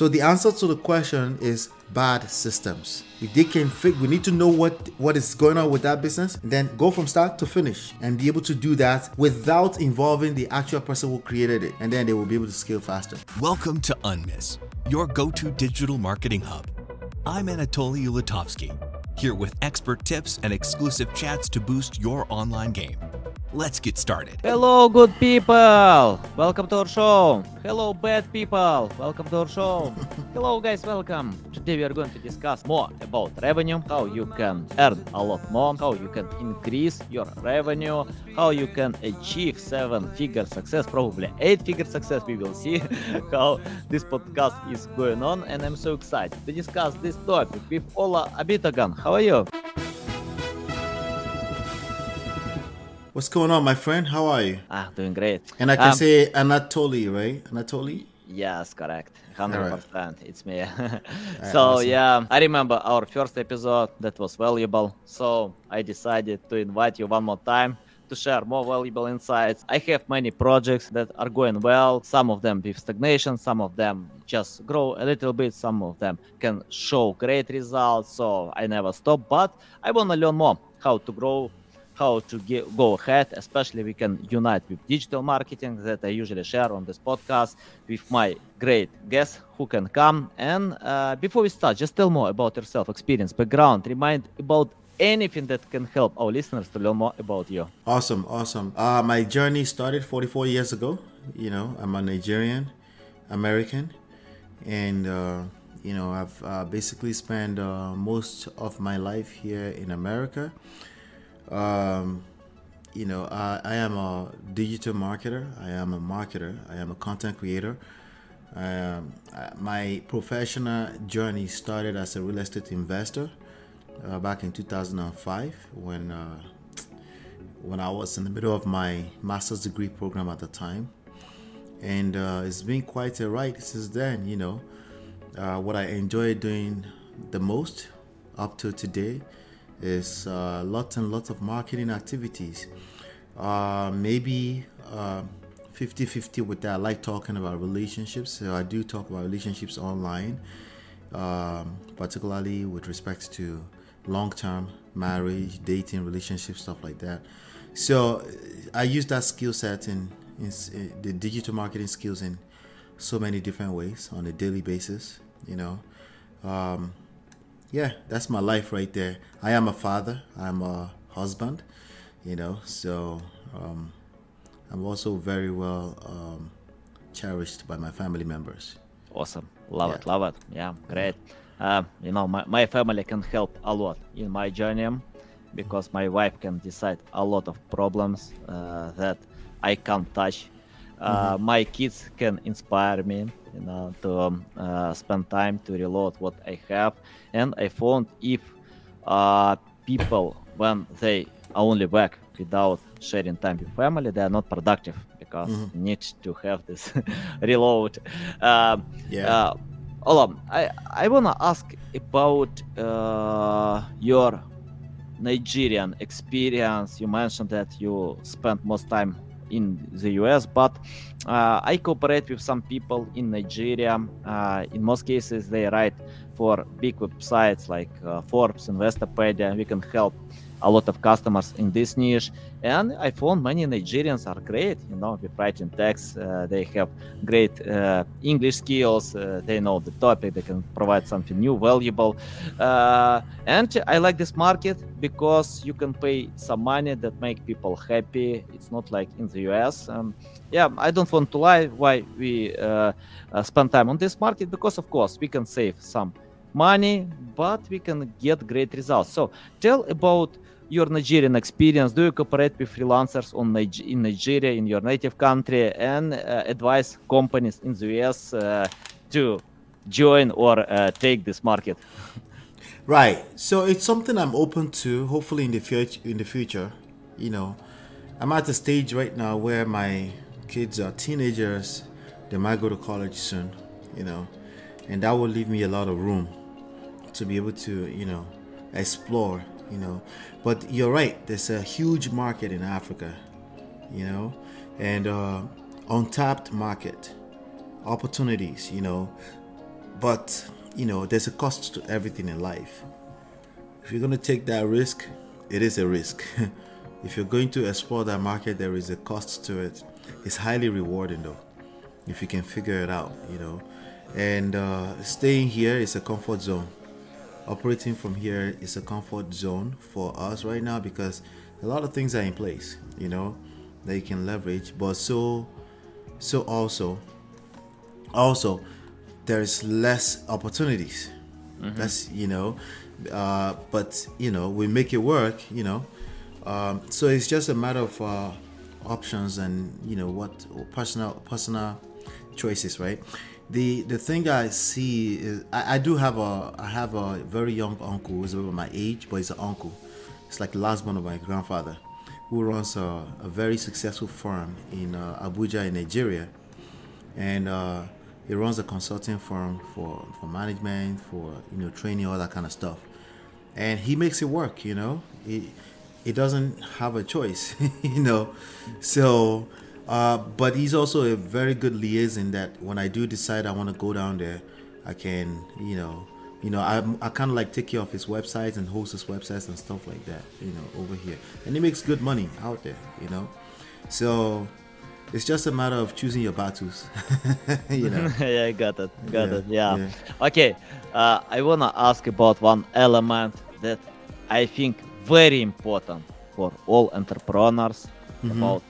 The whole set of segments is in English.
So the answer to the question is bad systems. If they can fit, we need to know what what is going on with that business, then go from start to finish and be able to do that without involving the actual person who created it, and then they will be able to scale faster. Welcome to Unmiss, your go-to digital marketing hub. I'm Anatoly Ulatovsky, here with expert tips and exclusive chats to boost your online game. Let's get started. Hello, good people! Welcome to our show. Hello, bad people! Welcome to our show. Hello, guys, welcome. Today we are going to discuss more about revenue, how you can earn a lot more, how you can increase your revenue, how you can achieve seven figure success, probably eight figure success. We will see how this podcast is going on, and I'm so excited to discuss this topic with Ola Abitogun. How are you? What's going on, my friend? How are you? Ah, doing great. And I can Um, say Anatoly, right? Anatoly? Yes, correct. Hundred percent. It's me. so awesome. yeah, I remember our first episode that was valuable. So I decided to invite you one more time to share more valuable insights. I have many projects that are going well. Some of them with stagnation, some of them just grow a little bit. Some of them can show great results. So I never stop. But I wanna learn more how to grow how to get, go ahead, especially we can unite with digital marketing that I usually share on this podcast with my great guests who can come. And uh, before we start, just tell more about yourself, experience, background, remind about anything that can help our listeners to learn more about you. Awesome, awesome. Uh, my journey started 44 years ago. You know, I'm a Nigerian American, and uh, you know, I've uh, basically spent uh, most of my life here in America. Um, you know, I, I am a digital marketer. I am a marketer. I am a content creator. Um, my professional journey started as a real estate investor uh, back in 2005 when uh, when I was in the middle of my master's degree program at the time, and uh, it's been quite a ride since then. You know, uh, what I enjoy doing the most up to today is uh, lots and lots of marketing activities. Uh, maybe uh, 50-50 with that. I like talking about relationships, so I do talk about relationships online, um, particularly with respect to long-term marriage, dating, relationships, stuff like that. So I use that skill set in, in, in the digital marketing skills in so many different ways on a daily basis. You know, um, yeah, that's my life right there. I am a father. I'm a husband. You know, so um, I'm also very well um, cherished by my family members. Awesome. Love Yeah. it. Love it. Yeah, great. Uh, you know, my, my family can help a lot in my journey because my wife can decide a lot of problems uh, that I can't touch. Uh, My kids can inspire me, you know, to um, uh, spend time to reload what I have. And I found if uh, people, when they only work without sharing time with family, they are not productive because Mhm. need to have this reload. Um, Yeah. uh, Ola, I, I wanna ask about uh, your Nigerian experience. You mentioned that you spent most time in the US, but uh, I cooperate with some people in Nigeria. Uh, in most cases, they write for big websites like uh, Forbes, Investopedia. We can help a lot of customers in this niche, and I found many Nigerians are great. You know, with writing text, uh, they have great uh, English skills. Uh, they know the topic. They can provide something new, valuable. Uh, and I like this market because you can pay some money that make people happy. It's not like in the US. Um, yeah, I don't want to lie. Why we uh, uh, spend time on this market? Because of course we can save some money, but we can get great results. So tell about your Nigerian experience. Do you cooperate with freelancers on in Nigeria, in your native country, and uh, advise companies in the US uh, to join or uh, take this market? Right. So it's something I'm open to. Hopefully in the future. In the future, you know, I'm at the stage right now where my kids are teenagers. They might go to college soon. You know, and that will leave me a lot of room to be able to, you know, explore. You know, but you're right. There's a huge market in Africa. You know, and uh, untapped market opportunities. You know, but you know, there's a cost to everything in life. If you're going to take that risk, it is a risk. if you're going to explore that market, there is a cost to it. It's highly rewarding though, if you can figure it out, you know. And uh, staying here is a comfort zone. Operating from here is a comfort zone for us right now because a lot of things are in place, you know, that you can leverage. But so, so also, also, there's less opportunities. Mm-hmm. That's you know, uh, but you know we make it work. You know, um, so it's just a matter of uh, options and you know what personal personal choices, right? The the thing I see is I, I do have a I have a very young uncle who's about my age, but he's an uncle. It's like the last one of my grandfather, who runs a, a very successful firm in uh, Abuja in Nigeria, and uh, he runs a consulting firm for for management, for you know training, all that kind of stuff, and he makes it work. You know, he he doesn't have a choice. you know, so. Uh, but he's also a very good liaison that when I do decide I want to go down there, I can, you know, you know, I, I kind of like take care of his websites and host his websites and stuff like that, you know, over here. And he makes good money out there, you know. So it's just a matter of choosing your battles. you know. yeah, i got it, got yeah, it. Yeah. yeah. Okay, uh, I wanna ask about one element that I think very important for all entrepreneurs mm-hmm. about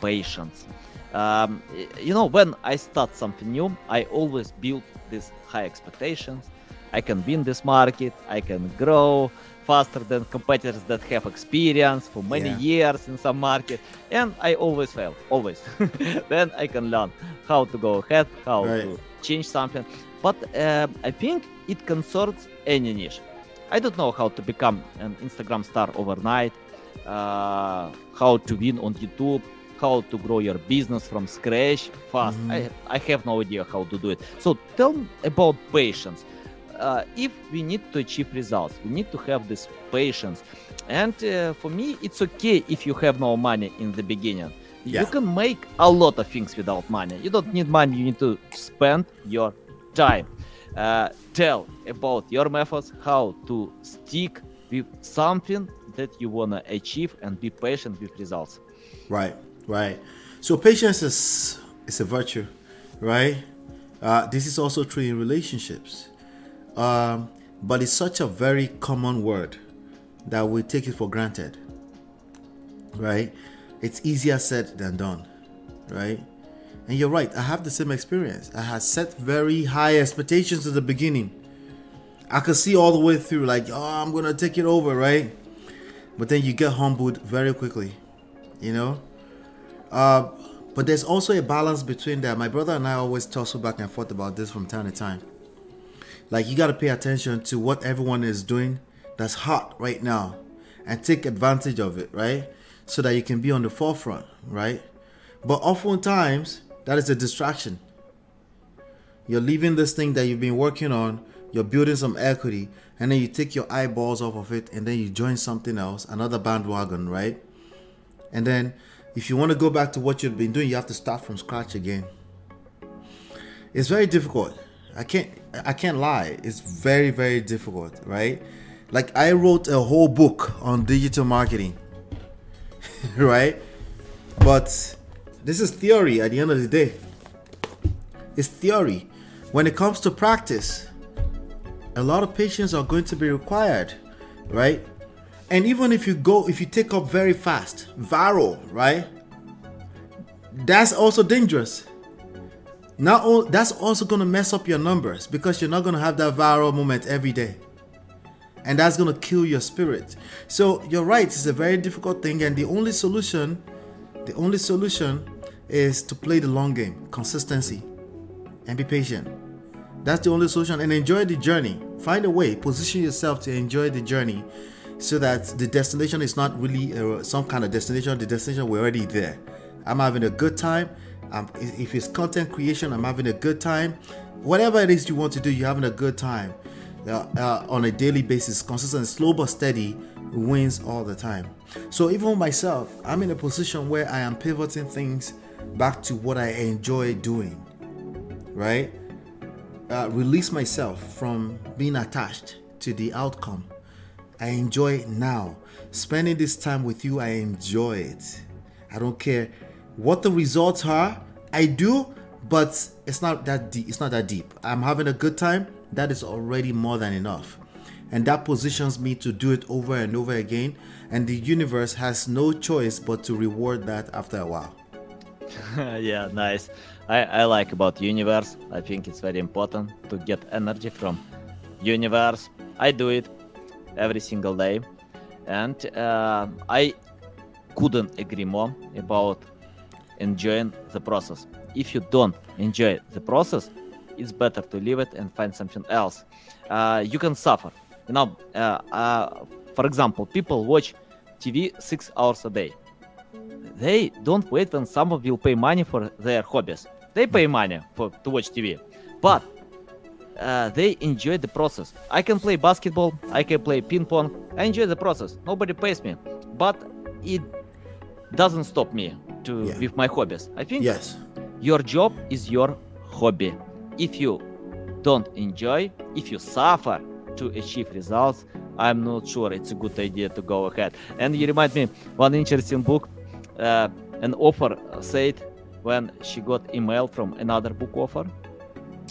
patience. Um, you know, when I start something new, I always build these high expectations. I can be in this market. I can grow faster than competitors that have experience for many yeah. years in some market and i always fail always then i can learn how to go ahead how right. to change something but uh, i think it concerns any niche i don't know how to become an instagram star overnight uh, how to win on youtube how to grow your business from scratch fast mm-hmm. I, I have no idea how to do it so tell me about patience uh, if we need to achieve results, we need to have this patience. And uh, for me, it's okay if you have no money in the beginning. Yeah. You can make a lot of things without money. You don't need money, you need to spend your time. Uh, tell about your methods, how to stick with something that you want to achieve and be patient with results. Right, right. So patience is, a virtue, right? Uh, this is also true in relationships. Um, but it's such a very common word that we take it for granted, right? It's easier said than done, right? And you're right, I have the same experience. I had set very high expectations at the beginning. I could see all the way through, like, oh, I'm gonna take it over, right? But then you get humbled very quickly, you know? Uh, but there's also a balance between that. My brother and I always tussle back and forth about this from time to time like you got to pay attention to what everyone is doing that's hot right now and take advantage of it, right? So that you can be on the forefront, right? But oftentimes that is a distraction. You're leaving this thing that you've been working on, you're building some equity, and then you take your eyeballs off of it and then you join something else, another bandwagon, right? And then if you want to go back to what you've been doing, you have to start from scratch again. It's very difficult. I can't I can't lie. It's very very difficult, right? Like I wrote a whole book on digital marketing. right? But this is theory at the end of the day. It's theory. When it comes to practice, a lot of patience are going to be required, right? And even if you go, if you take up very fast, viral, right? That's also dangerous. Not only that's also going to mess up your numbers because you're not going to have that viral moment every day. And that's going to kill your spirit. So you're right it's a very difficult thing and the only solution the only solution is to play the long game consistency and be patient. That's the only solution and enjoy the journey. Find a way position yourself to enjoy the journey so that the destination is not really uh, some kind of destination the destination we're already there i'm having a good time if it's content creation, I'm having a good time. Whatever it is you want to do, you're having a good time. Uh, uh, on a daily basis, consistent, slow but steady wins all the time. So even myself, I'm in a position where I am pivoting things back to what I enjoy doing, right? uh, release myself from being attached to the outcome. I enjoy it now. Spending this time with you, I enjoy it. I don't care what the results are. I do, but it's not that deep. It's not that deep. I'm having a good time. That is already more than enough. And that positions me to do it over and over again. And the universe has no choice but to reward that after a while. yeah, nice. I, I like about universe. I think it's very important to get energy from universe. I do it every single day, and uh, I couldn't agree more about enjoying the process. If you don't enjoy the process, it's better to leave it and find something else. Uh, you can suffer. You know, uh, uh for example, people watch TV six hours a day. They don't wait when someone will pay money for their hobbies. They pay money for to watch TV, but uh, they enjoy the process. I can play basketball, I can play ping pong. I enjoy the process. Nobody pays me, but it doesn't stop me to yeah. with my hobbies. I think yes, your job is your hobby. If you don't enjoy, if you suffer to achieve results, I'm not sure it's a good idea to go ahead. And you remind me one interesting book. Uh, an author said when she got email from another book offer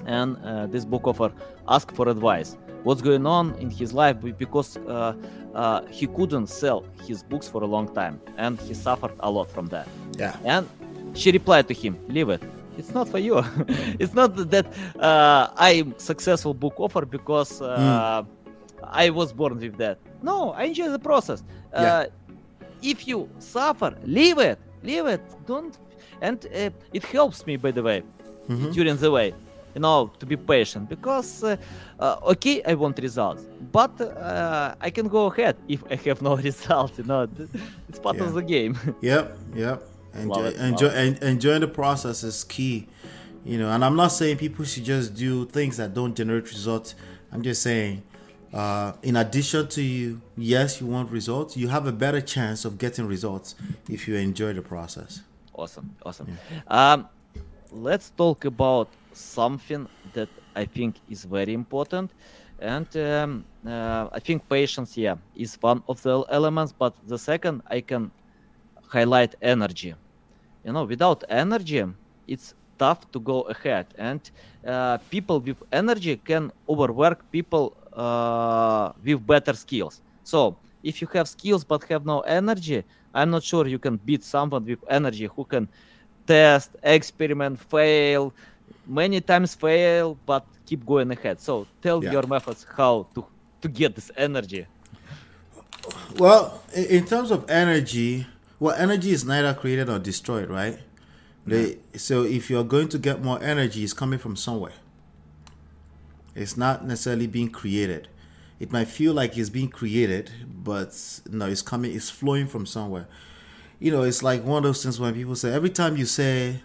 and uh, this book offer asked for advice. What's going on in his life? Because uh, uh, he couldn't sell his books for a long time and he suffered a lot from that. Yeah. And she replied to him leave it. It's not for you. It's not that uh, i'm successful book offer because mm. i was born with that. No i enjoy the process. Yeah. Uh, if you suffer leave it. Leave it. Don't and uh, it helps me by the way mm-hmm. during the way you know to be patient because uh, uh, okay i want results but uh, i can go ahead if i have no results you know it's part yeah. of the game yep yep enjoy enjoy en- enjoying the process is key you know and i'm not saying people should just do things that don't generate results i'm just saying uh, in addition to you, yes, you want results. You have a better chance of getting results if you enjoy the process awesome awesome yeah. um, let's talk about something that i think is very important. And um, uh, i think patience yeah is one of the elements but the second i can highlight energy. You know without energy it's tough to go ahead. And uh, people with energy can overwork people uh, with better skills. So if you have skills but have no energy I'm not sure you can beat someone with energy who can test, experiment, fail, many times fail, but keep going ahead. So tell yeah. your methods how to to get this energy. Well, in terms of energy, well, energy is neither created or destroyed, right? They, so if you're going to get more energy, it's coming from somewhere. It's not necessarily being created it might feel like it's being created, but no, it's coming, it's flowing from somewhere. You know, it's like one of those things when people say every time you say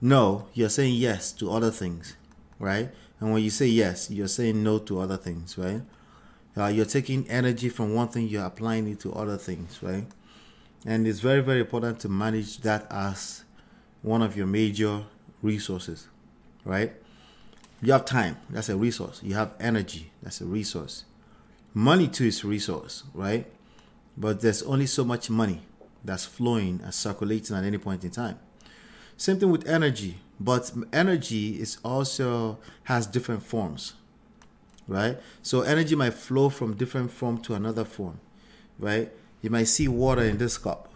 no, you're saying yes to other things, right? And when you say yes, you're saying no to other things, right? Uh, you're taking energy from one thing, you're applying it to other things, right? And it's very, very important to manage that as one of your major resources, right? You have time, that's a resource. You have energy, that's a resource. Money too is a resource, right? But there's only so much money that's flowing and circulating at any point in time. Same thing with energy, but energy is also has different forms, right? So energy might flow from different form to another form, right? You might see water in this cup,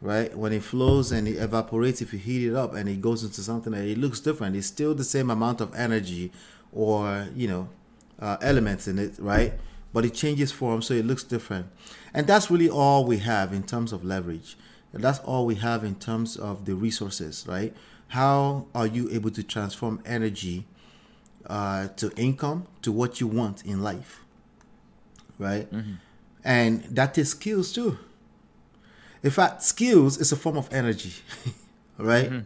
right? When it flows and it evaporates, if you heat it up and it goes into something that it looks different, it's still the same amount of energy or, you know, uh, elements in it, right? But it changes form, so it looks different. And that's really all we have in terms of leverage. That's all we have in terms of the resources, right? How are you able to transform energy uh, to income to what you want in life, right? Mm-hmm. And that is skills too in fact, skills is a form of energy, right? Mm-hmm.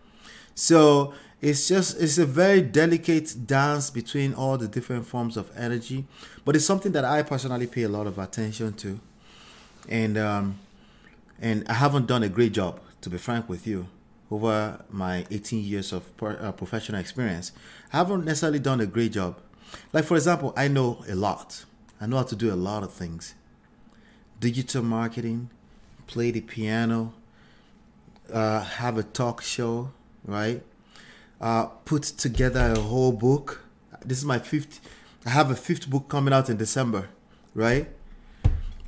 So it's just it's a very delicate dance between all the different forms of energy, but it's something that I personally pay a lot of attention to, and um, and I haven't done a great job, to be frank with you, over my 18 years of uh, professional experience, I haven't necessarily done a great job. Like, for example, I know a lot. I know how to do a lot of things digital marketing, play the piano, uh, have a talk show, right? Uh, put together a whole book. This is my fifth, I have a fifth book coming out in December, right?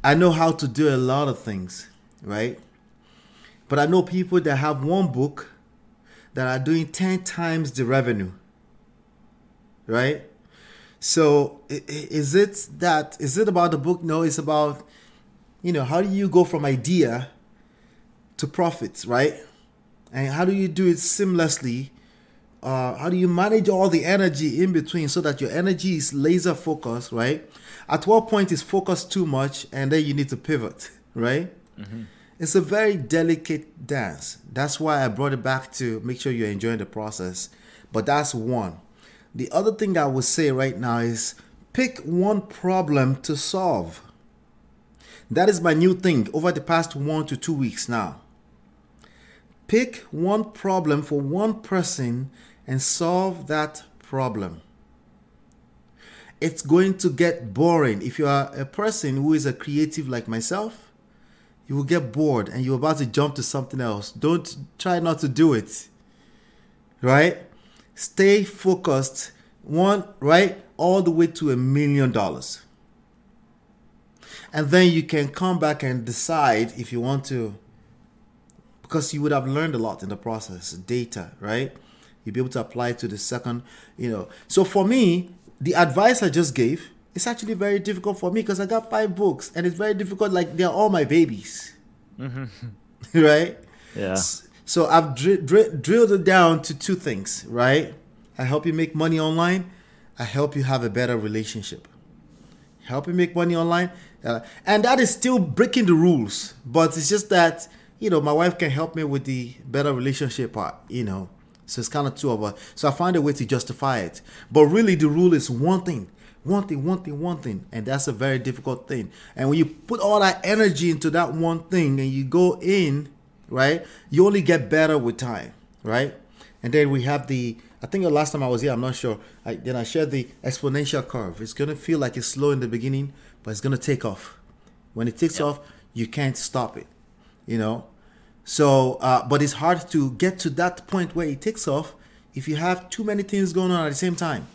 I know how to do a lot of things, right? But I know people that have one book that are doing 10 times the revenue. Right? So is it that is it about the book? No, it's about you know, how do you go from idea to profits, right? And how do you do it seamlessly? Uh, how do you manage all the energy in between so that your energy is laser focused, right? At what point is focus too much and then you need to pivot, right? Mm-hmm. It's a very delicate dance. That's why I brought it back to make sure you're enjoying the process. But that's one. The other thing I would say right now is pick one problem to solve. That is my new thing over the past one to two weeks now. Pick one problem for one person and solve that problem. It's going to get boring if you are a person who is a creative like myself you will get bored and you're about to jump to something else. Don't try not to do it. Right? Stay focused. One, right? All the way to a million dollars. And then you can come back and decide if you want to, because you would have learned a lot in the process, data, right? You'll be able to apply to the second, you know. So for me, the advice I just gave it's actually very difficult for me because I got five books and it's very difficult. Like they're all my babies, mm-hmm. right? Yeah. So I've dr- dr- drilled it down to two things, right? I help you make money online. I help you have a better relationship. Help you make money online, uh, and that is still breaking the rules. But it's just that you know my wife can help me with the better relationship part. You know, so it's kind of two of us. So I find a way to justify it. But really, the rule is one thing one thing, one thing, one thing. And that's a very difficult thing. And when you put all that energy into that one thing and you go in, right, you only get better with time, right? And then we have the, I think the last time I was here, I'm not sure. I, then I shared the exponential curve. It's going to feel like it's slow in the beginning, but it's going to take off. When it takes off, you can't stop it, you know? So, uh, but it's hard to get to that point where it takes off if you have too many things going on at the same time.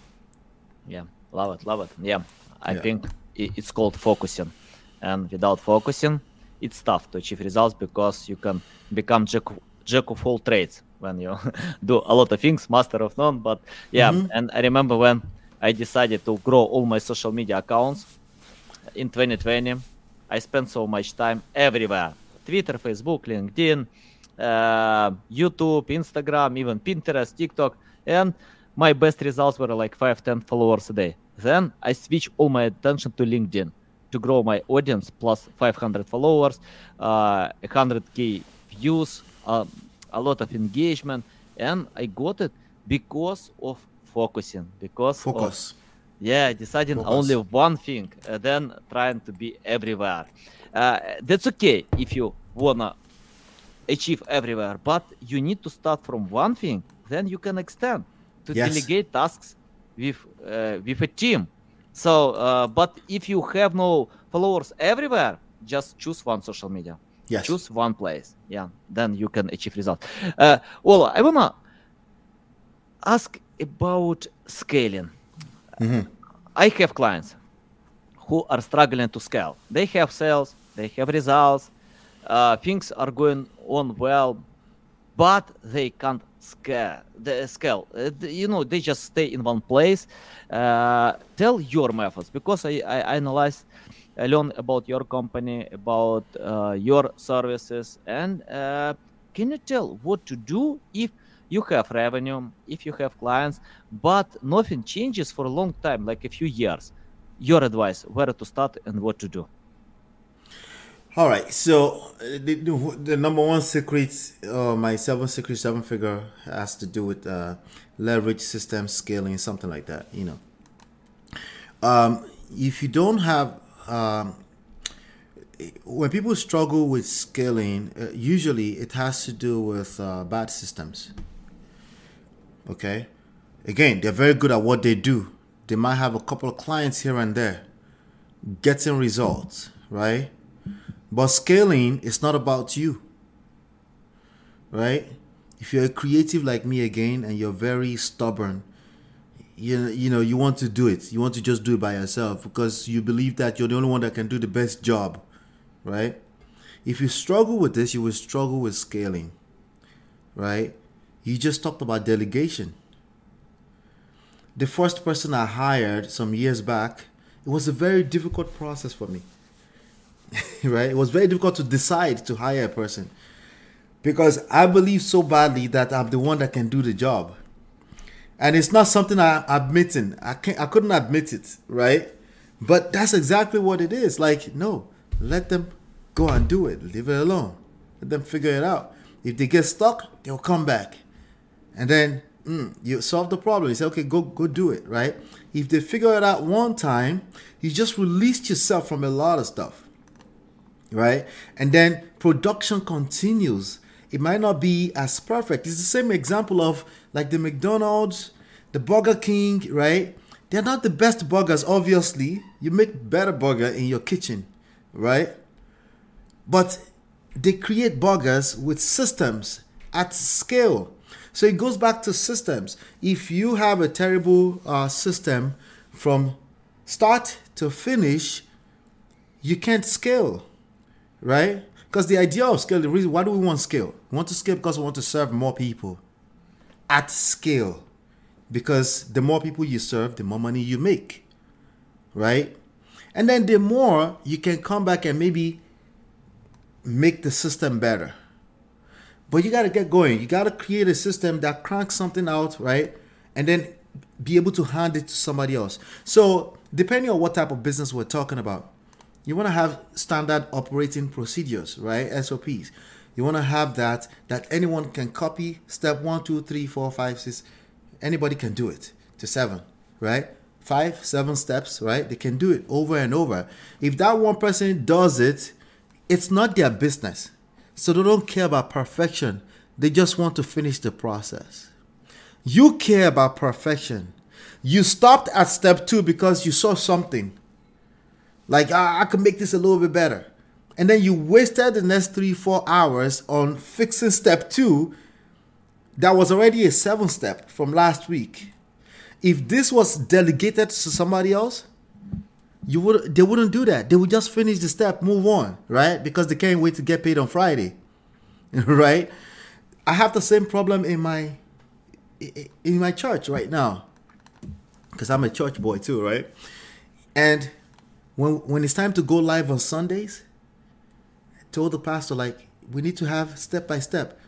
Yeah love it love it. Yeah i yeah. think it's called focusing. And without focusing it's tough to achieve results because you can become jack, jack of all trades when you do a lot of things master of none but yeah. Mm-hmm. and i remember when i decided to grow all my social media accounts in 2020 i spent so much time everywhere. Twitter facebook linkedin uh, youtube instagram even pinterest tiktok. And my best results were like 5 10 followers a day. Then i switch all my attention to linkedin to grow my audience plus 500 followers uh, 100k views uh, a lot of engagement. And i got it because of focusing because focus. Of, yeah deciding focus. only one thing and then trying to be everywhere. Uh, that's okay if you wanna achieve everywhere but you need to start from one thing then you can extend to yes. delegate tasks with uh, with a team. So, uh, but if you have no followers everywhere, just choose one social media. Yes. Choose one place. Yeah, then you can achieve results. Uh, well, I wanna ask about scaling. Mm-hmm. I have clients who are struggling to scale. They have sales, they have results, uh, things are going on well, but they can't scale. The scale, uh, you know, they just stay in one place. Uh, tell your methods because I, I analyzed, I learned about your company, about uh, your services, and uh, can you tell what to do if you have revenue, if you have clients, but nothing changes for a long time, like a few years? Your advice, where to start and what to do. All right, so uh, the, the number one secret, uh, my seven secret seven figure, has to do with uh, leverage system scaling, something like that. You know, um, if you don't have, um, when people struggle with scaling, uh, usually it has to do with uh, bad systems. Okay, again, they're very good at what they do. They might have a couple of clients here and there, getting results, right? But scaling is not about you, right? If you're a creative like me again and you're very stubborn, you, you know, you want to do it. You want to just do it by yourself because you believe that you're the only one that can do the best job, right? If you struggle with this, you will struggle with scaling, right? You just talked about delegation. The first person I hired some years back, it was a very difficult process for me. right? It was very difficult to decide to hire a person because I believe so badly that I'm the one that can do the job. And it's not something I'm admitting. I can't I couldn't admit it, right? But that's exactly what it is. Like, no, let them go and do it. Leave it alone. Let them figure it out. If they get stuck, they'll come back. And then mm, you solve the problem. You say, okay, go go do it, right? If they figure it out one time, you just released yourself from a lot of stuff right? And then production continues. It might not be as perfect. It's the same example of like the McDonald's, the Burger King, right? They're not the best burgers, obviously. You make better burger in your kitchen, right? But they create burgers with systems at scale. So it goes back to systems. If you have a terrible uh, system from start to finish, you can't scale right? Because the idea of scale, the reason why do we want scale? We want to scale because we want to serve more people at scale. Because the more people you serve, the more money you make, right? And then the more you can come back and maybe make the system better. But you got to get going. You got to create a system that cranks something out, right? And then be able to hand it to somebody else. So, depending on what type of business we're talking about, you want to have standard operating procedures, right? SOPs. You want to have that that anyone can copy step one, two, three, four, five, six. Anybody can do it to seven, right? Five, seven steps, right? They can do it over and over. If that one person does it, it's not their business. So they don't care about perfection. They just want to finish the process. You care about perfection. You stopped at step two because you saw something like, ah, I could make this a little bit better. And then you wasted the next three, four hours on fixing step two that was already a seven step from last week. If this was delegated to somebody else, you would they wouldn't do that. They would just finish the step, move on, right? Because they can't wait to get paid on Friday. right? I have the same problem in my in my church right now. Because I'm a church boy too, right? And when when it's time to go live on Sundays, I told the pastor like we need to have step by step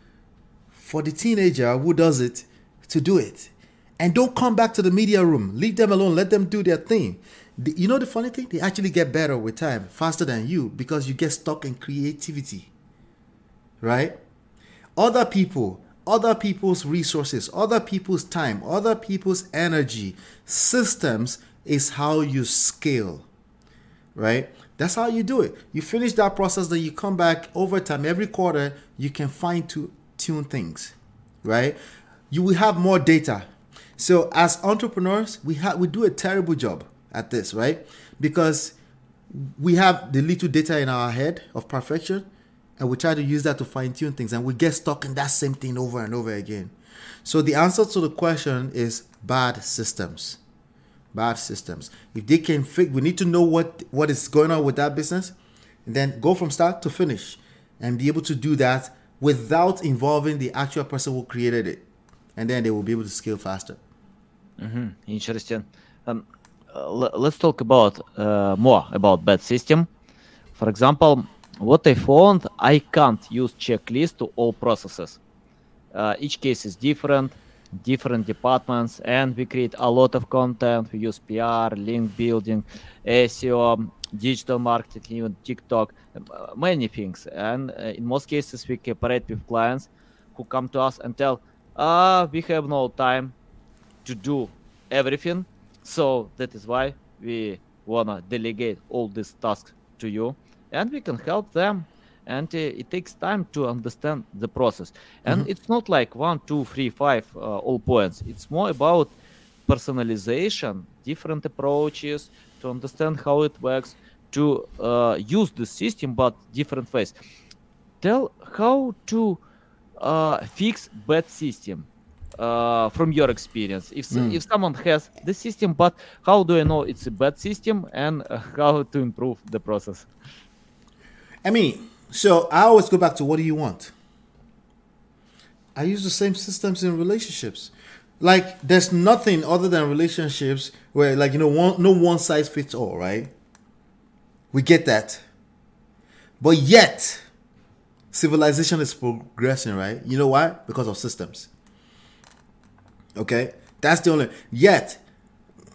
for the teenager who does it to do it. And don't come back to the media room. Leave them alone. Let them do their thing. The, you know the funny thing? They actually get better with time, faster than you, because you get stuck in creativity. Right? Other people, other people's resources, other people's time, other people's energy, systems is how you scale right? That's how you do it. You finish that process, then you come back over time. Every quarter, you can fine tune things, right? You will have more data. So as entrepreneurs, we have we do a terrible job at this, right? Because we have the little data in our head of perfection, and we try to use that to fine tune things, and we get stuck in that same thing over and over again. So the answer to the question is bad systems bad systems. If they can fix, we need to know what what is going on with that business, and then go from start to finish, and be able to do that without involving the actual person who created it, and then they will be able to scale faster. Mm-hmm. Interesting. Um, let's talk about uh, more about bad system. For example, what I found, I can't use checklist to all processes. Uh, each case is different different departments and we create a lot of content we use pr link building seo digital marketing even tiktok many things. And uh, in most cases we cooperate with clients who come to us and tell ah we have no time to do everything so that is why we wanna delegate all these tasks to you and we can help them and uh, it takes time to understand the process. And Mhm. it's not like one two three five uh, all points. It's more about personalization different approaches to understand how it works to uh, use the system but different ways. Tell how to uh, fix bad system uh, from your experience. If, Mm. if someone has the system but how do i know it's a bad system and uh, how to improve the process? I mean, so I always go back to what do you want? I use the same systems in relationships. Like there's nothing other than relationships where like you know one no one size fits all, right? We get that. But yet civilization is progressing, right? You know why? Because of systems. Okay? That's the only yet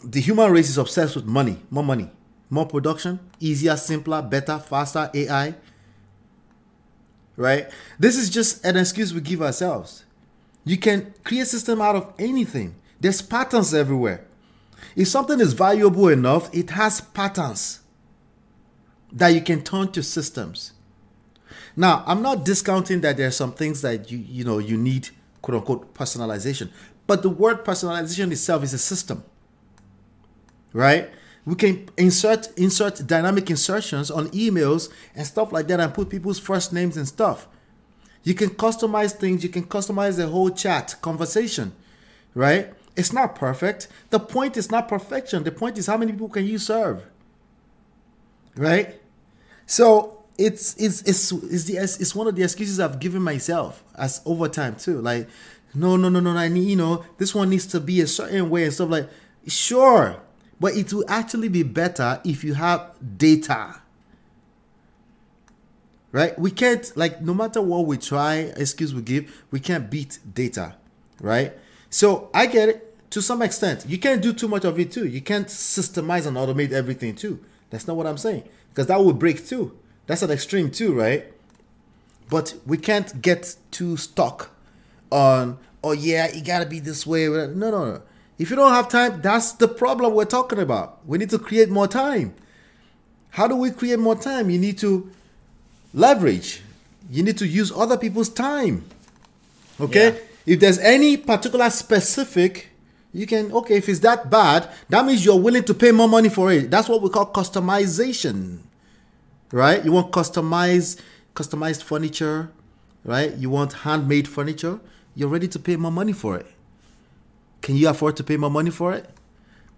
the human race is obsessed with money, more money, more production, easier, simpler, better, faster, AI. Right? This is just an excuse we give ourselves. You can create a system out of anything. There's patterns everywhere. If something is valuable enough, it has patterns that you can turn to systems. Now, I'm not discounting that there are some things that you you know you need quote unquote personalization, but the word personalization itself is a system right? We can insert insert dynamic insertions on emails and stuff like that and put people's first names and stuff. You can customize things, you can customize the whole chat conversation, right? It's not perfect. The point is not perfection. The point is how many people can you serve? Right? So it's it's it's it's the it's one of the excuses I've given myself as over time too. Like, no, no, no, no, I need you know this one needs to be a certain way and stuff like. Sure, but it will actually be better if you have data. Right? We can't like no matter what we try, excuse we give, we can't beat data. Right? So I get it to some extent. You can't do too much of it too. You can't systemize and automate everything too. That's not what I'm saying. Because that would break too. That's an extreme too, right? But we can't get too stuck on, oh yeah, it gotta be this way. No, no, no. If you don't have time, that's the problem we're talking about. We need to create more time. How do we create more time? You need to leverage. You need to use other people's time. Okay? Yeah. If there's any particular specific, you can, okay, if it's that bad, that means you're willing to pay more money for it. That's what we call customization. Right? You want customized customized furniture, right? You want handmade furniture, you're ready to pay more money for it. Can you afford to pay more money for it?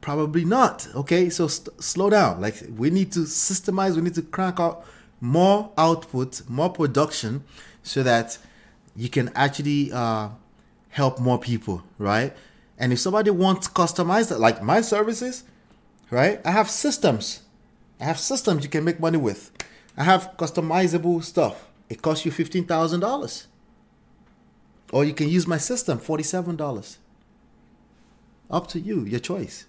Probably not. Okay, so st- slow down. Like we need to systemize. We need to crank out more output, more production, so that you can actually uh, help more people, right? And if somebody wants customized, like my services, right? I have systems. I have systems you can make money with. I have customizable stuff. It costs you fifteen thousand dollars, or you can use my system, forty-seven dollars. Up to you, your choice.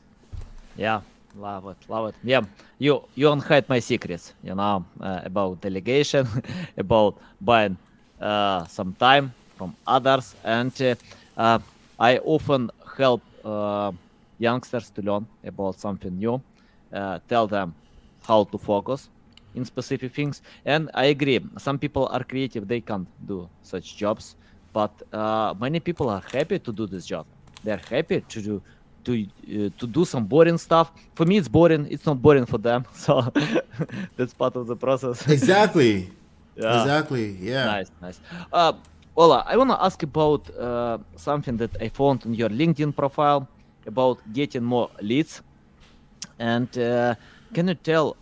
Yeah, love it, love it. Yeah, you you unhide my secrets, you know, uh, about delegation, about buying uh, some time from others, and uh, uh, I often help uh, youngsters to learn about something new, uh, tell them how to focus in specific things. And I agree, some people are creative; they can't do such jobs, but many people are happy to do this job. They're happy to do to uh, to do some boring stuff. For me, it's boring. It's not boring for them, so that's part of the process. Exactly. Yeah. Exactly. Yeah. Nice, nice. Uh, Ola, I want to ask about uh, something that I found on your LinkedIn profile about getting more leads. And uh, can you tell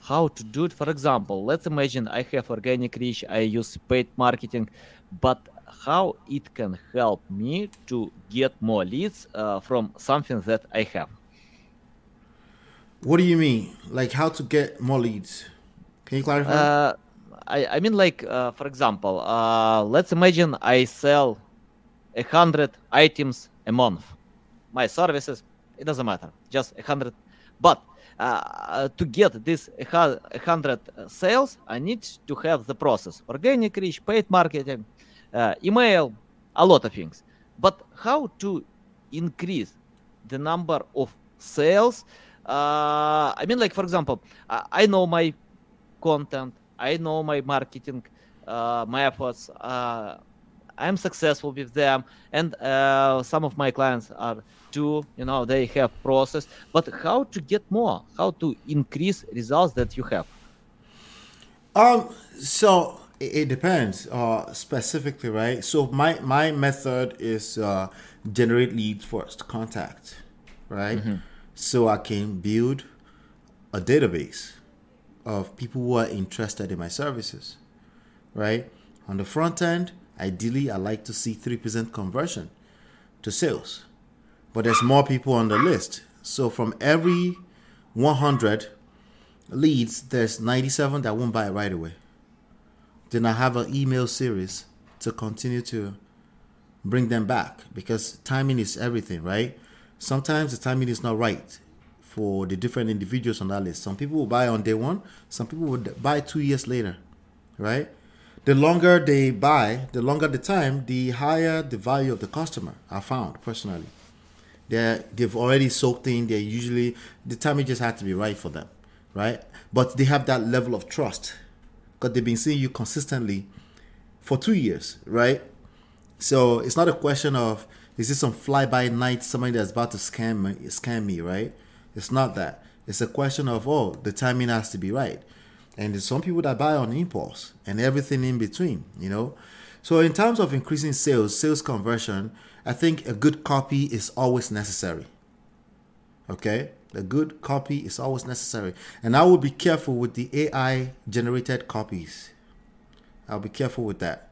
how to do it? For example, let's imagine I have organic reach, I use paid marketing, but how it can help me to get more leads uh, from something that I have? What do you mean? Like how to get more leads? Can you clarify? Uh, I, I mean, like, uh, for example, uh, let's imagine I sell a hundred items a month. My services, it doesn't matter, just a hundred. But uh, to get this a hundred uh, sales, I need to have the process: organic reach, paid marketing, uh, email, a lot of things. But how to increase the number of sales? Uh, I mean, like for example, I, I know my content. I know my marketing uh, methods. Uh, I'm successful with them, and uh, some of my clients are too. You know, they have process. But how to get more? How to increase results that you have? Um. So it, depends. Uh, specifically, right? So my my method is uh, generate leads first, contact, right? So I can build a database of people who are interested in my services, right? On the front end, ideally, I like to see 3% conversion to sales, but there's more people on the list. So from every 100 leads, there's 97 that won't buy right away. Then I have an email series to continue to bring them back because timing is everything, right? Sometimes the timing is not right for the different individuals on that list. Some people will buy on day one, some people will buy two years later, right? The longer they buy, the longer the time, the higher the value of the customer. I found personally, they they've already soaked in. They're usually the timing just had to be right for them, right? But they have that level of trust because they've been seeing you consistently for two years, right? So it's not a question of is this some fly by night somebody that's about to scam me, scam me, right? It's not that. It's a question of oh, the timing has to be right, and there's some people that buy on impulse and everything in between, you know. So in terms of increasing sales, sales conversion, I think a good copy is always necessary. Okay, a good copy is always necessary, and I will be careful with the AI generated copies. I'll be careful with that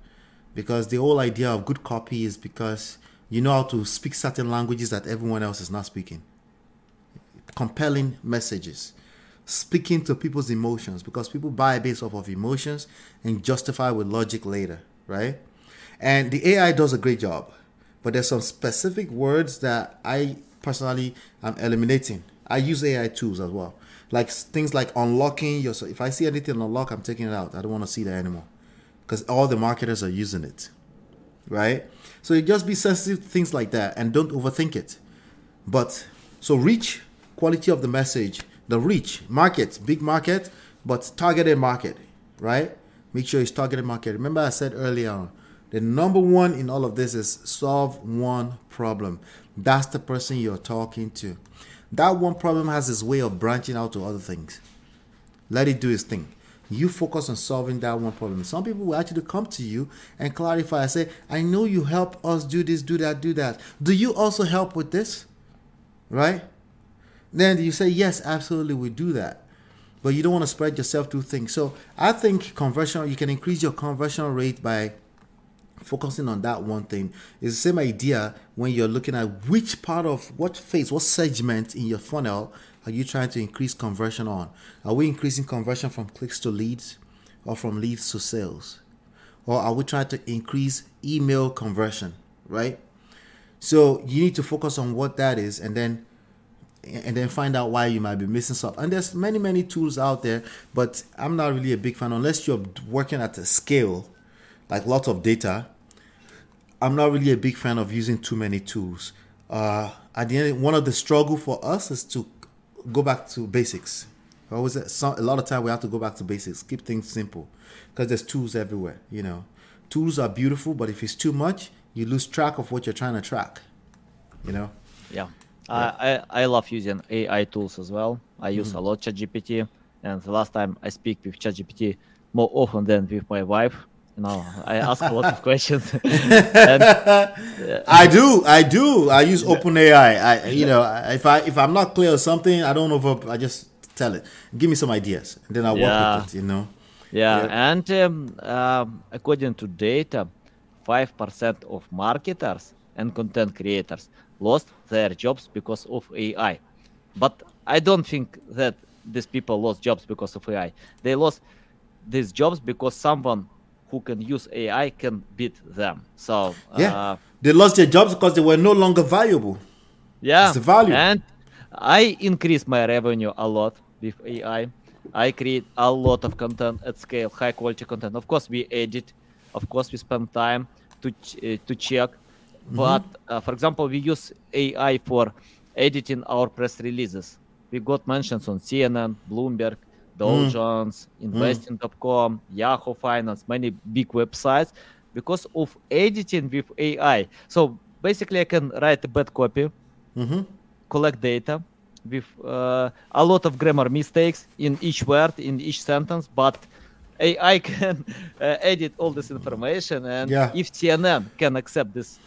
because the whole idea of good copy is because you know how to speak certain languages that everyone else is not speaking. Compelling messages, speaking to people's emotions because people buy based off of emotions and justify with logic later, right? And the AI does a great job, but there's some specific words that I personally am eliminating. I use AI tools as well, like things like unlocking your. If I see anything unlock, I'm taking it out. I don't want to see that anymore because all the marketers are using it, right? So you just be sensitive to things like that and don't overthink it. But so reach, quality of the message, the reach, market, big market, but targeted market, right? Make sure it's targeted market. Remember I said earlier on, the number one in all of this is solve one problem. That's the person you're talking to. That one problem has its way of branching out to other things. Let it do its thing. You focus on solving that one problem. Some people will actually come to you and clarify and say, I know you help us do this, do that, do that. Do you also help with this? Right? Then you say, Yes, absolutely, we do that. But you don't want to spread yourself through things. So I think conversion, you can increase your conversion rate by focusing on that one thing. Is the same idea when you're looking at which part of what phase what segment in your funnel are you trying to increase conversion on? Are we increasing conversion from clicks to leads or from leads to sales? Or are we trying to increase email conversion right? So you need to focus on what that is and then and then find out why you might be missing stuff. And there's many, many tools out there, but I'm not really a big fan unless you're working at a scale, like lots of data. I'm not really a big fan of using too many tools. Uh, at the end, one of the struggle for us is to go back to basics. Always, a lot of time we have to go back to basics, keep things simple, because there's tools everywhere. You know, tools are beautiful, but if it's too much, you lose track of what you're trying to track. You know. Yeah. I, I I love using AI tools as well. I use a lot ChatGPT, and the last time I speak with ChatGPT more often than with my wife. Know, I ask a lot of questions. and, I do, I do. I use OpenAI. I, you know, if I if I'm not clear on something, I don't over. I just tell it. Give me some ideas, and then I work Yeah. with it. You know. yeah, Yeah. and um, um, according to data, five percent of marketers and content creators lost their jobs because of AI. But I don't think that these people lost jobs because of AI. They lost these jobs because someone who can use AI can beat them. So Yeah. uh, they lost their jobs because they were no longer valuable. Yeah, It's the value. and I increase my revenue a lot with AI. I create a lot of content at scale, high quality content. Of course, we edit. Of course, we spend time to ch- uh, to check. But uh, for example, we use AI for editing our press releases. We got mentions on CNN, Bloomberg, Dow Jones, Investing.com, Yahoo Finance, many big websites because of editing with AI. So basically, I can write a bad copy, Mm-hmm. collect data with uh, a lot of grammar mistakes in each word, in each sentence, but AI can uh, edit all this information. And Yeah. if CNN can accept this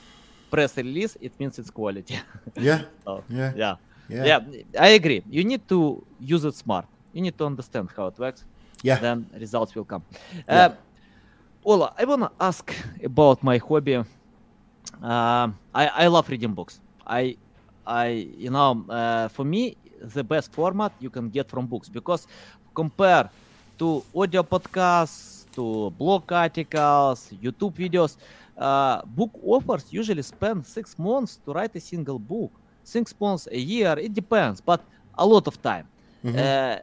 press release, it means it's quality. Yeah. So, Yeah. yeah. Yeah. Yeah, I agree. You need to use it smart. You need to understand how it works. Yeah. Then results will come. Yeah. Uh, Ola, I wanna ask about my hobby. Um I I love reading books. I I you know uh, for me the best format you can get from books because compare to audio podcasts to blog articles, YouTube videos. Uh, book authors usually spend six months to write a single book, six months a year. It depends, but a lot of time. Uh,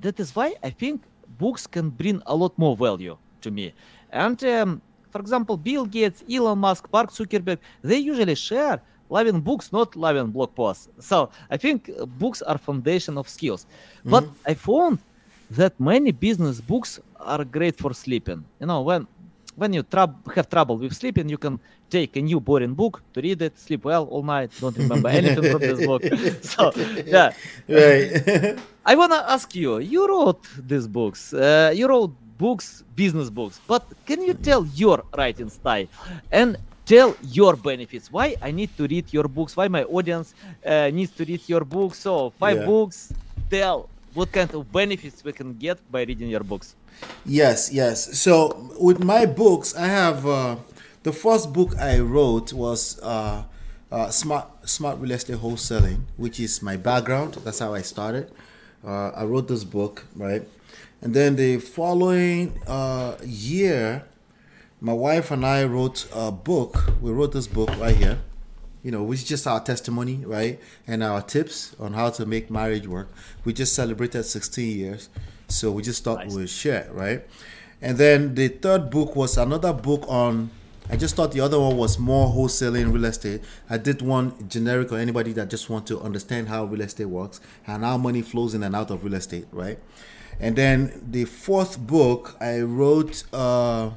that is why I think books can bring a lot more value to me. And um, for example, Bill Gates, Elon Musk, Mark Zuckerberg, they usually share loving books, not loving blog posts. So I think uh, books are foundation of skills. But I found that many business books are great for sleeping. You know, when when you trou- have trouble with sleeping, you can take a new boring book to read it, sleep well all night, don't remember anything from this book. So yeah, Right. I wanna ask you. You wrote these books. Uh, you wrote books, business books. But can you tell your writing style and tell your benefits? Why I need to read your books? Why my audience uh, needs to read your books? So five Yeah. books. Tell what kind of benefits we can get by reading your books. Yes, yes. So with my books, I have uh, the first book I wrote was uh, uh, smart smart real estate wholesaling, which is my background. That's how I started. Uh, I wrote this book, right? And then the following uh, year, my wife and I wrote a book. We wrote this book right here, you know, which is just our testimony, right? And our tips on how to make marriage work. We just celebrated 16 years. So we just thought Nice. we'd share, right? And then the third book was another book on. I just thought the other one was more wholesaling real estate. I did one generic or anybody that just want to understand how real estate works and how money flows in and out of real estate, right? And then the fourth book I wrote. Uh,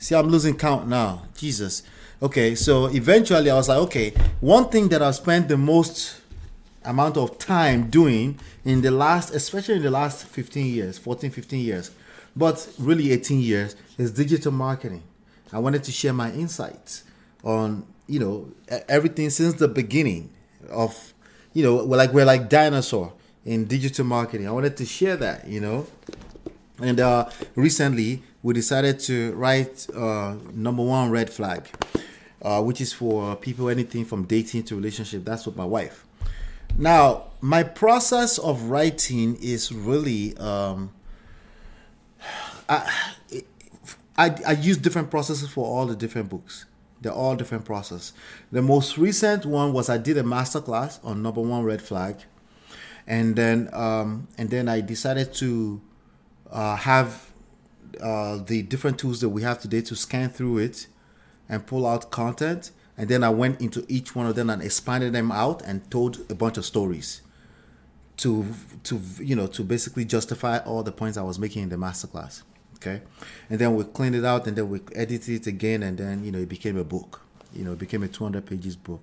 See, I'm losing count now. Jesus. Okay, so eventually I was like, okay, one thing that I've spent the most amount of time doing in the last, especially in the last 15 years, 14, 15 years, but really 18 years, is digital marketing. I wanted to share my insights on, you know, everything since the beginning of, you know, we're like we're like dinosaur in digital marketing. I wanted to share that, you know. And uh, recently, we decided to write uh, number one red flag, uh, which is for people anything from dating to relationship. That's with my wife. Now, my process of writing is really um, I, I I use different processes for all the different books. They're all different process. The most recent one was I did a masterclass on number one red flag, and then um, and then I decided to uh, have uh, the different tools that we have today to scan through it and pull out content. And then I went into each one of them and expanded them out and told a bunch of stories to to you know to basically justify all the points I was making in the masterclass. Okay, and then we cleaned it out and then we edited it again and then you know it became a book. You know, it became a 200 pages book,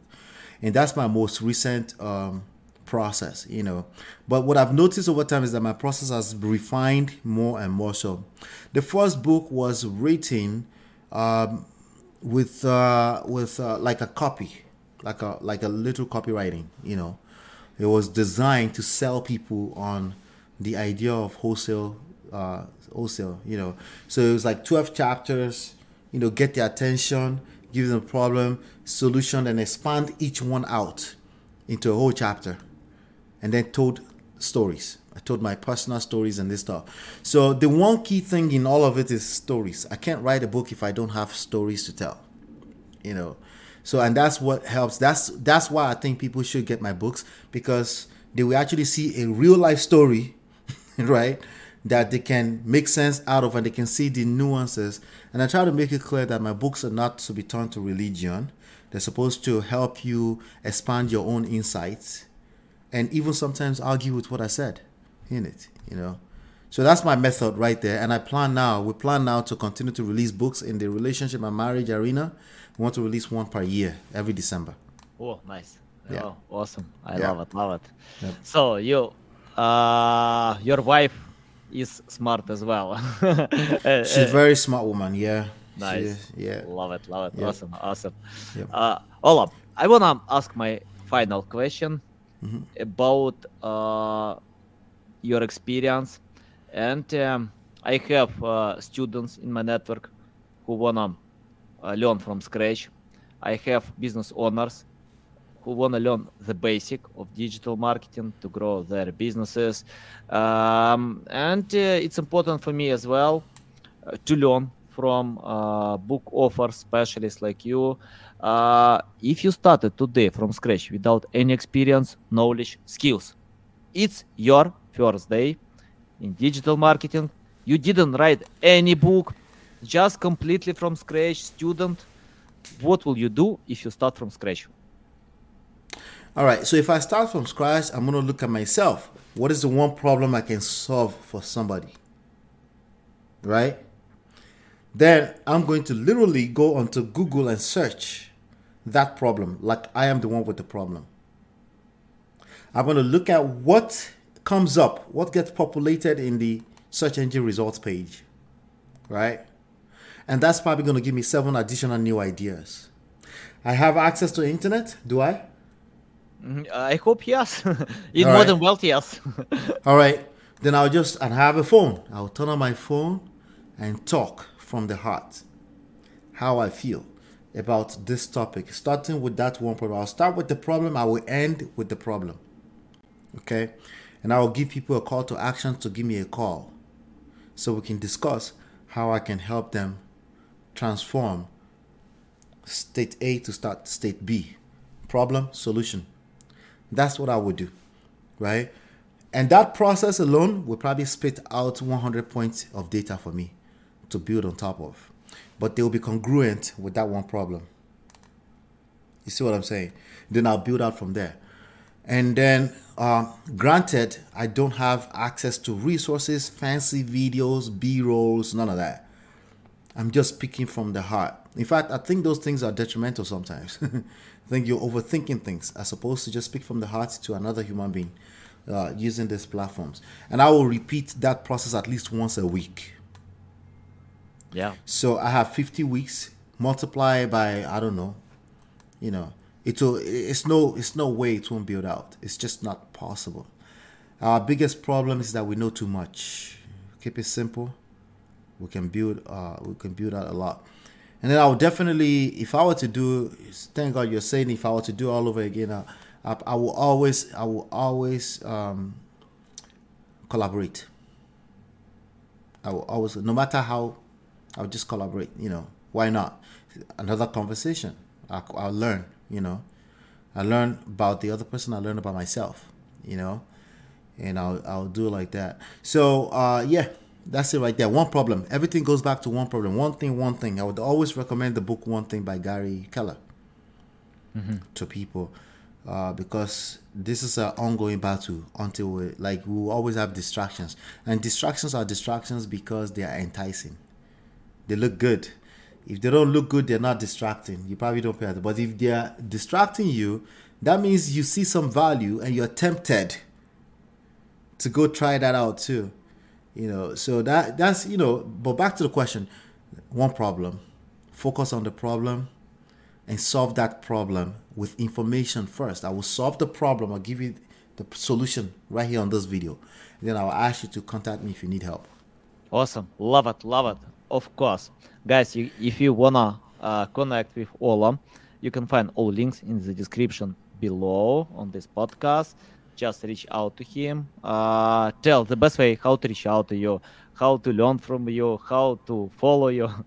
and that's my most recent um, process. You know, but what I've noticed over time is that my process has refined more and more. So, the first book was written um, with uh, with uh, like a copy, like a like a little copywriting. You know, it was designed to sell people on the idea of wholesale uh, wholesale you know so it was like 12 chapters you know get their attention give them a problem solution and expand each one out into a whole chapter and then told stories i told my personal stories and this stuff. So the one key thing in all of it is stories. I can't write a book if i don't have stories to tell you know. So and that's what helps. That's that's why i think people should get my books because they will actually see a real life story right that they can make sense out of and they can see the nuances. And i try to make it clear that my books are not to be turned to religion. They're supposed to help you expand your own insights and even sometimes argue with what i said in it you know So that's my method right there. And I plan now, we plan now to continue to release books in the relationship and marriage arena. We want to release one per year every December. Oh, nice. Yeah. Oh, awesome. I Yeah. love it. Love it. Yep. So you, uh, your wife is smart as well. She's a very smart woman. Yeah. Nice. is, yeah. Love it, love it. Yep. Awesome, awesome. Yep. Uh, Ola, I wanna ask my final question Mm-hmm. about uh, your experience, and um, I have uh, students in my network who wanna uh, learn from scratch. I have business owners who wanna learn the basic of digital marketing to grow their businesses, um, and uh, it's important for me as well uh, to learn from uh, book offer specialists like you. Uh, if you started today from scratch without any experience, knowledge, skills, it's your first day in digital marketing. You didn't write any book, just completely from scratch, student. What will you do if you start from scratch? All right. So if I start from scratch, I'm going to look at myself. What is the one problem I can solve for somebody? Right? Then I'm going to literally go onto Google and search that problem like I am the one with the problem. I'm going to look at what comes up, what gets populated in the search engine results page. Right? And that's probably going to give me seven additional new ideas. I have access to internet, do I? Mhm, I hope yes. All right. modern world, yes. All right. Then I'll just and have a phone. I'll turn on my phone and talk from the heart. How I feel about this topic. Starting with that one problem. I'll start with the problem. I will end with the problem. Okay. And I will give people a call to action to give me a call. So we can discuss how I can help them transform state A to start state B. Problem, solution. That's what I would do. Right? And that process alone will probably spit out 100 points of data for me to build on top of. But they will be congruent with that one problem. You see what I'm saying? Then I'll build out from there. And then, uh, granted, I don't have access to resources, fancy videos, B rolls, none of that. I'm just speaking from the heart. In fact, I think those things are detrimental sometimes. I think you're overthinking things as opposed to just speak from the heart to another human being uh, using these platforms. And I will repeat that process at least once a week. yeah. So I have 50 weeks, multiply by I don't know, you know, it will. It's no. It's no way it won't build out. It's just not possible. Our biggest problem is that we know too much. Keep it simple. We can build. Uh, we can build out a lot. And then I would definitely, if I were to do, thank God you're saying, if I were to do all over again, I, I, I will always, I will always um, collaborate. I will always, no matter how, I'll just collaborate. You know, why not? Another conversation. I, I'll learn. You know, I learn about the other person. I learn about myself. You know, and I'll I'll do it like that. So uh, yeah, that's it right there. One problem. Everything goes back to one problem. One thing. One thing. I would always recommend the book One Thing by Gary Keller to people uh, because this is an ongoing battle until we like we will always have distractions and distractions are distractions because they are enticing they look good if they don't look good they're not distracting you probably don't pay attention but if they are distracting you that means you see some value and you're tempted to go try that out too you know so that that's you know but back to the question one problem focus on the problem and solve that problem with information first. I will solve the problem. I'll give you the solution right here on this video. Then I'll ask you to contact me if you need help. Awesome. Love it. Love it. Of course. Guys, you, if you wanna uh, connect with Ola, you can find all links in the description below on this podcast. Just reach out to him. Uh, tell the best way how to reach out to you, how to learn from you, how to follow you.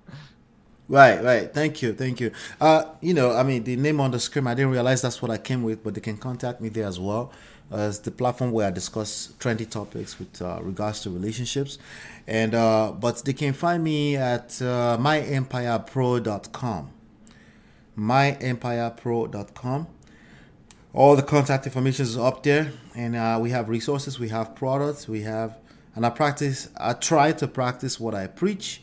Right, right. Thank you, thank you. Uh, you know, I mean, the name on the screen, I didn't realize that's what I came with, but they can contact me there as well. Uh, it's the platform where I discuss trendy topics with uh, regards to relationships, and uh, but they can find me at uh, myempirepro.com. Myempirepro.com. All the contact information is up there, and uh, we have resources, we have products, we have and I practice. I try to practice what I preach.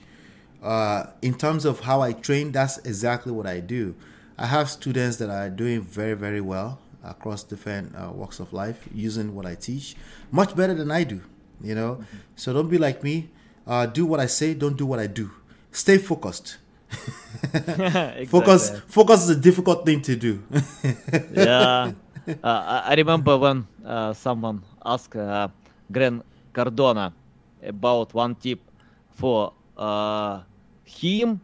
Uh, in terms of how I train, that's exactly what I do. I have students that are doing very, very well across different uh, walks of life using what I teach, much better than I do. You know, mm-hmm. so don't be like me. Uh, do what I say. Don't do what I do. Stay focused. exactly. Focus. Focus is a difficult thing to do. yeah, uh, I remember when uh, someone asked uh, Grant Cardone about one tip for uh, him.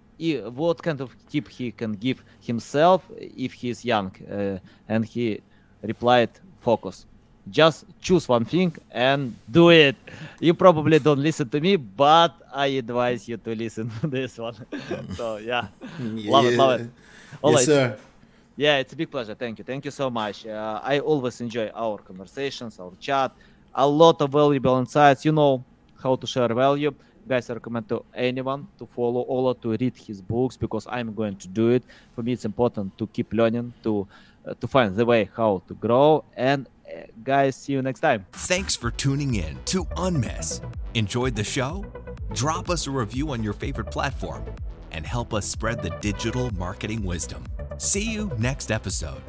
What kind of tip he can give himself if he's young? Uh, and he replied, "Focus." just choose one thing and do it. You probably don't listen to me, but I advise you to listen to this one. so yeah, yeah, love it, love it. All yes, right. sir. Yeah, it's a big pleasure. Thank you, thank you so much. Uh, I always enjoy our conversations, our chat. A lot of valuable insights. You know how to share value. Guys, I recommend to anyone to follow Ola to read his books because I'm going to do it. For me, it's important to keep learning to to find the way how to grow and uh, guys, see you next time. Thanks for tuning in to Unmiss. Enjoyed the show? Drop us a review on your favorite platform and help us spread the digital marketing wisdom. See you next episode.